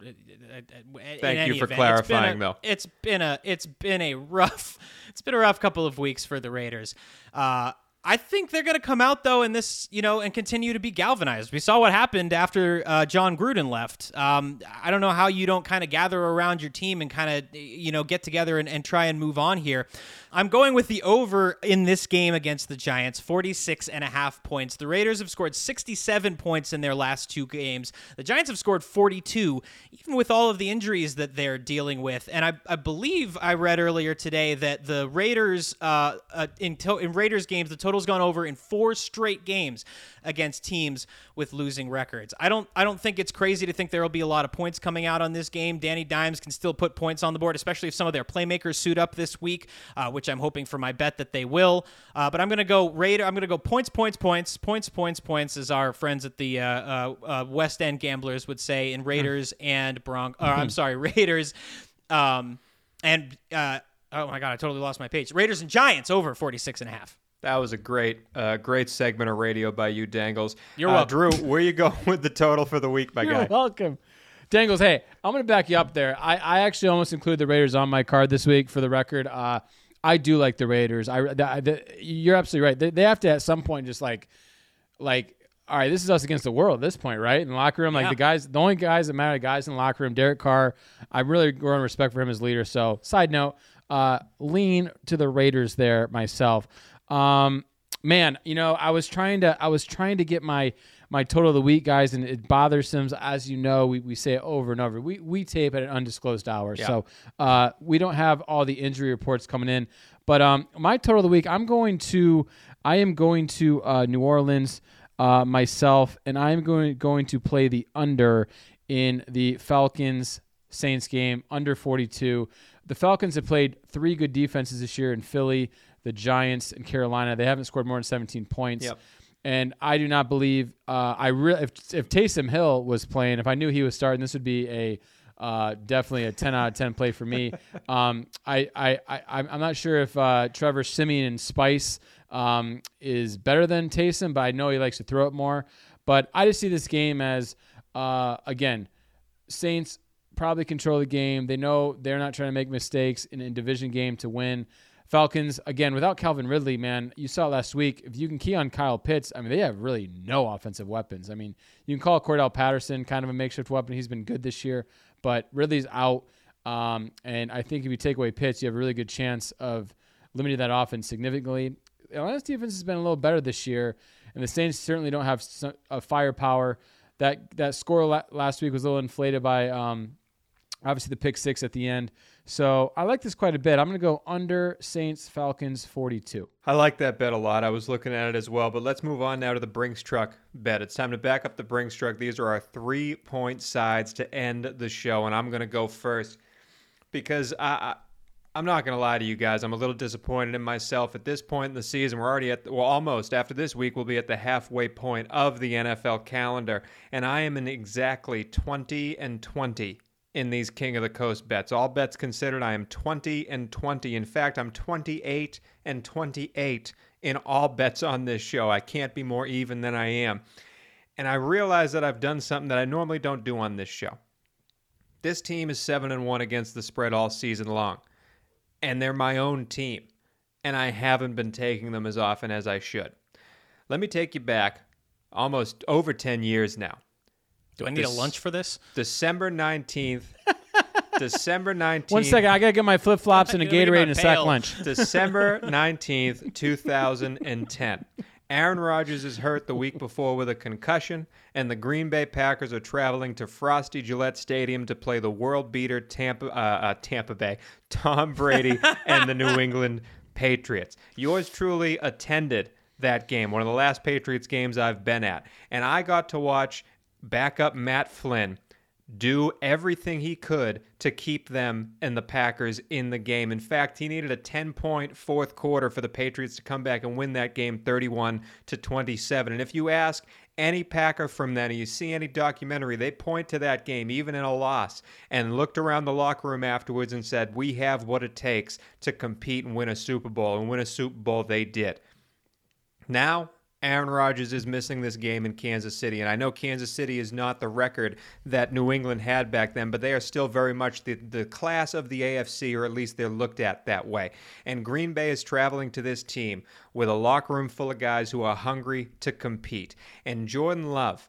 Thank you for clarifying, though. It's been a it's been a rough it's been a rough couple of weeks for the Raiders. Uh, I think they're going to come out though in this, you know, and continue to be galvanized. We saw what happened after uh, Jon Gruden left. Um, I don't know how you don't kind of gather around your team and kind of, you know, get together and, and try and move on here. I'm going with the over in this game against the Giants, 46 and a half points. The Raiders have scored 67 points in their last two games. The Giants have scored 42, even with all of the injuries that they're dealing with. And I, I believe I read earlier today that the Raiders, uh, uh, in, to- in Raiders games, the total total's gone over in four straight games against teams with losing records. I don't I don't think it's crazy to think there will be a lot of points coming out on this game. Danny Dimes can still put points on the board, especially if some of their playmakers suit up this week, uh, which I'm hoping for my bet that they will. Uh, but I'm going to go Raider. I'm going to go points, points, points, points, points, points, as our friends at the uh, uh, uh West End gamblers would say in Raiders and Bronc. I'm sorry, Raiders. Um, and uh, oh my god, I totally lost my page. Raiders and Giants over 46 and a half. That was a great, uh, great segment of radio by you, Dangles. You're uh, welcome. Drew. Where you going with the total for the week, my You're guy? welcome. Dangles, hey, I'm going to back you up there. I, I actually almost include the Raiders on my card this week for the record. Uh, I do like the Raiders. I, the, the, you're absolutely right. They, they have to at some point just like, like, all right, this is us against the world at this point, right? In the locker room, like Yeah. the guys, the only guys that matter, the guys in the locker room. Derek Carr, I really grow in respect for him as leader. So, side note, uh, lean to the Raiders there myself. Um, man, you know, I was trying to, I was trying to get my my total of the week, guys, and it bothers them. As you know, we, we say it over and over. We we tape at an undisclosed hour, so uh, we don't have all the injury reports coming in. But um, my total of the week, I'm going to, I am going to uh, New Orleans uh, myself, and I'm going going to play the under in the Falcons Saints game under 42. The Falcons have played three good defenses this year in Philly, the Giants, and Carolina. They haven't scored more than 17 points. Yep. And I do not believe uh, I really if if Taysom Hill was playing, if I knew he was starting, this would be a uh, definitely a 10 out of 10 play for me. um, I, I, I, I'm not sure if uh, Trevor Siemian and Spice um, is better than Taysom, but I know he likes to throw it more. But I just see this game as, uh, again, Saints probably control the game. They know they're not trying to make mistakes in a division game to win. Falcons, again, without Calvin Ridley, man, you saw last week. If you can key on Kyle Pitts, I mean, they have really no offensive weapons. I mean, you can call Cordarrelle Patterson kind of a makeshift weapon. He's been good this year, but Ridley's out. Um, and I think if you take away Pitts, you have a really good chance of limiting that offense significantly. Atlanta's defense has been a little better this year, and the Saints certainly don't have a firepower. That that score la- last week was a little inflated by um, obviously the pick six at the end. So I like this quite a bit. I'm going to go under Saints Falcons 42. I like that bet a lot. I was looking at it as well. But let's move on now to the Brinks truck bet. It's time to back up the Brinks truck. These are our three point sides to end the show. And I'm going to go first because I, I, I'm not going to lie to you guys. I'm a little disappointed in myself at this point in the season. We're already at, well, almost after this week, we'll be at the halfway point of the NFL calendar. And I am in exactly 20 and 20 in these King of the Coast bets. All bets considered, I am 20 and 20. In fact, I'm 28 and 28 in all bets on this show. I can't be more even than I am. And I realize that I've done something that I normally don't do on this show. This team is 7 and 1 against the spread all season long. And they're my own team. And I haven't been taking them as often as I should. Let me take you back almost over 10 years now. Do I need This- a lunch for this? December 19th. December 19th. One second, I got to get my flip flops and a Let me get Gatorade my and a sack pail. lunch. December 19th, 2010. Aaron Rodgers is hurt the week before with a concussion, and the Green Bay Packers are traveling to Frosty Gillette Stadium to play the world beater Tampa, uh, uh, Tampa Bay, Tom Brady, and the New England Patriots. Yours truly attended that game, one of the last Patriots games I've been at, and I got to watch backup Matt Flynn do everything he could to keep them and the Packers in the game. In fact, he needed a 10 point fourth quarter for the Patriots to come back and win that game 31 to 27. And if you ask any Packer from then, you see any documentary, they point to that game, even in a loss, and looked around the locker room afterwards and said, We have what it takes to compete and win a Super Bowl. And win a Super Bowl they did. Now, Aaron Rodgers is missing this game in Kansas City. And I know Kansas City is not the record that New England had back then, but they are still very much the, the class of the AFC, or at least they're looked at that way. And Green Bay is traveling to this team with a locker room full of guys who are hungry to compete. And Jordan Love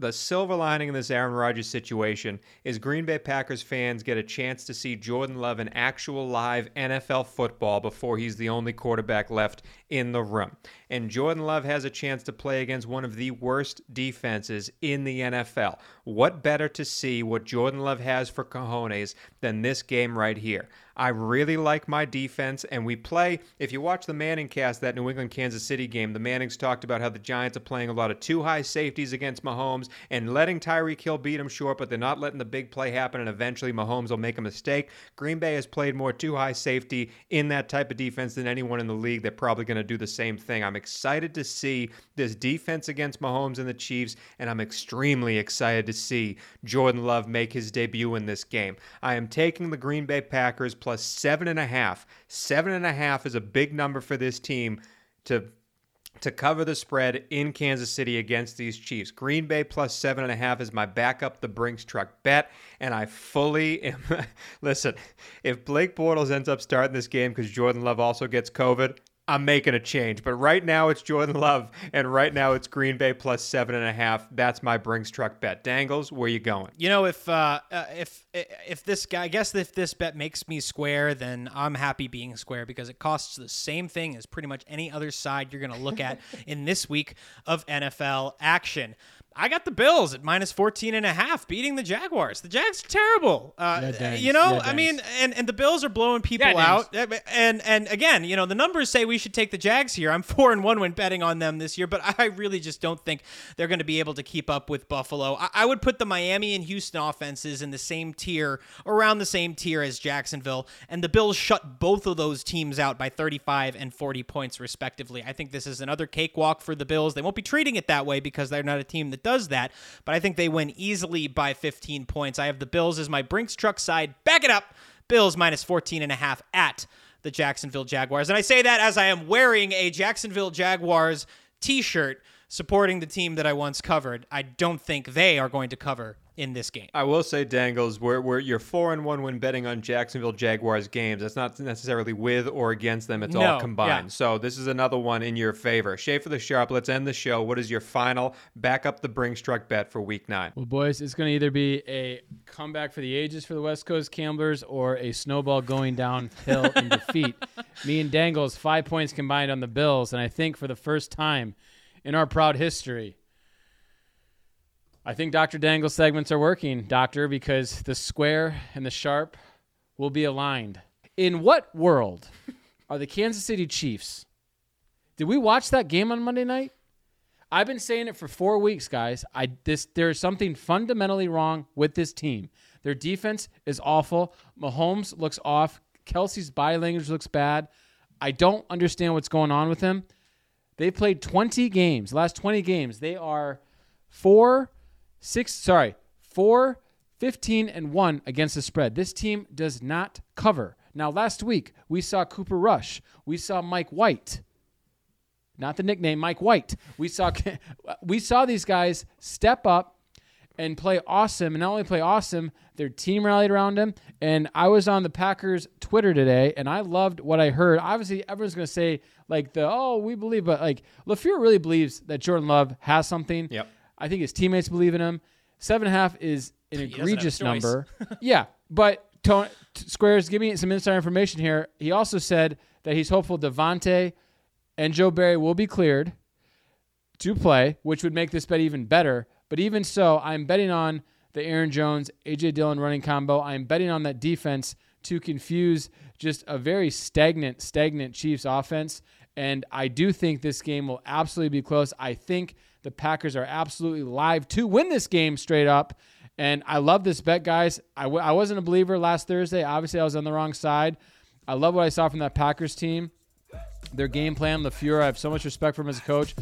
the silver lining in this Aaron Rodgers situation is Green Bay Packers fans get a chance to see Jordan Love in actual live NFL football before he's the only quarterback left in the room. And Jordan Love has a chance to play against one of the worst defenses in the NFL. What better to see what Jordan Love has for cojones than this game right here? I really like my defense, and we play. If you watch the Manning cast, that New England Kansas City game, the Mannings talked about how the Giants are playing a lot of two high safeties against Mahomes and letting Tyreek Hill beat him short, but they're not letting the big play happen, and eventually Mahomes will make a mistake. Green Bay has played more two high safety in that type of defense than anyone in the league. They're probably going to do the same thing. I'm excited to see this defense against Mahomes and the Chiefs, and I'm extremely excited to see Jordan Love make his debut in this game. I am taking the Green Bay Packers plus seven and a half. Seven and a half is a big number for this team to to cover the spread in Kansas City against these Chiefs. Green Bay plus seven and a half is my backup the Brinks truck bet, and I fully am. listen, if Blake Bortles ends up starting this game because Jordan Love also gets COVID, I'm making a change. But right now it's Jordan Love, and right now it's Green Bay plus seven and a half. That's my Brinks truck bet. Dangles, where you going? You know, if uh, uh, if if this guy, I guess if this bet makes me square, then I'm happy being square because it costs the same thing as pretty much any other side you're going to look at in this week of NFL action. I got the Bills at minus 14 and a half beating the Jaguars. The Jags are terrible. Uh, Yeah, you know, Yeah, I mean, and, and the Bills are blowing people Yeah, out. And and again, you know, the numbers say we should take the Jags here. I'm 4 and 1 when betting on them this year, but I really just don't think they're going to be able to keep up with Buffalo. I, I would put the Miami and Houston offenses in the same tier, around the same tier as Jacksonville, and the Bills shut both of those teams out by 35 and 40 points respectively. I think this is another cakewalk for the Bills. They won't be treating it that way because they're not a team that does that, but I think they win easily by 15 points. I have the Bills as my Brinks truck side. Back it up. Bills minus 14 and a half at the Jacksonville Jaguars. And I say that as I am wearing a Jacksonville Jaguars t-shirt supporting the team that I once covered. I don't think they are going to cover in this game. I will say, Dangles, where where you're four and one when betting on Jacksonville Jaguars games. That's not necessarily with or against them. It's No, all combined. yeah. So this is another one in your favor. Schaefer the Sharp. Let's end the show. What is your final back up the Brinks struck bet for Week Nine? Well, boys, it's going to either be a comeback for the ages for the West Coast Gamblers or a snowball going downhill in defeat. Me and Dangles, five points combined on the Bills, and I think for the first time in our proud history, I think Dr. Dangle's segments are working, Doctor, because the square and the sharp will be aligned. In what world are the Kansas City Chiefs? Did we watch that game on Monday night? I've been saying it for four weeks, guys. I this there's something fundamentally wrong with this team. Their defense is awful. Mahomes looks off. Kelce's body language looks bad. I don't understand what's going on with him. They played 20 games. Last 20 games, they are four, six, sorry, four, 15 and one against the spread. This team does not cover. Now, last week we saw Cooper Rush. We saw Mike White not the nickname Mike White. We saw we saw these guys step up and play awesome, and not only play awesome, their team rallied around them. And I was on the Packers Twitter today, and I loved what I heard. Obviously, everyone's going to say like the oh we believe, but like LaFleur really believes that Jordan Love has something. Yep. I think his teammates believe in him. Seven and a half is an doesn't have a egregious choice. number. yeah, but Tony, Squares, give me some inside information here. He also said that he's hopeful Davante and Joe Barry will be cleared to play, which would make this bet even better. But even so, I'm betting on the Aaron Jones, AJ Dillon running combo. I'm betting on that defense to confuse just a very stagnant, stagnant Chiefs offense. And I do think this game will absolutely be close. I think the Packers are absolutely live to win this game straight up. And I love this bet, guys. I w- I wasn't a believer last Thursday. Obviously, I was on the wrong side. I love what I saw from that Packers team their game plan. LaFleur, I have so much respect for him as a coach.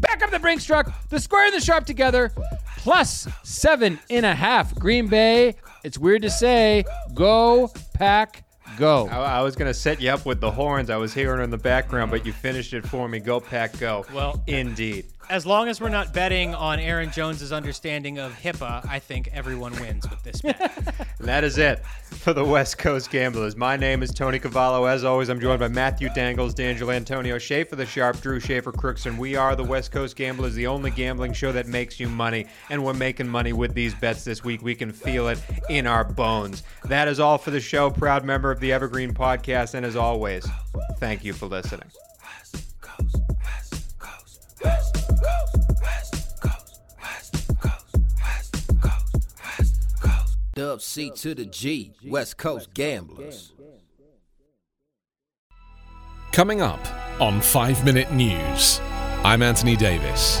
Back up the Brinks truck, the square and the sharp together, plus seven and a half. Green Bay, it's weird to say, go, pack, go. I, I was gonna set you up with the horns. I was hearing in the background, but you finished it for me. Go pack, go. Well- indeed. As long as we're not betting on Aaron Jones's understanding of HIPAA, I think everyone wins with this bet. And that is it for the West Coast Gamblers. My name is Tony Cavallo. As always, I'm joined by Matthew Dangles, D'Angelo Antonio, Schaefer the Sharp, Drew Schaefer Crooks, and we are the West Coast Gamblers, the only gambling show that makes you money. And we're making money with these bets this week. We can feel it in our bones. That is all for the show. Proud member of the Evergreen Podcast. And as always, thank you for listening. Dub C to the G, West Coast Gamblers. Coming up on 5 Minute News, I'm Anthony Davis.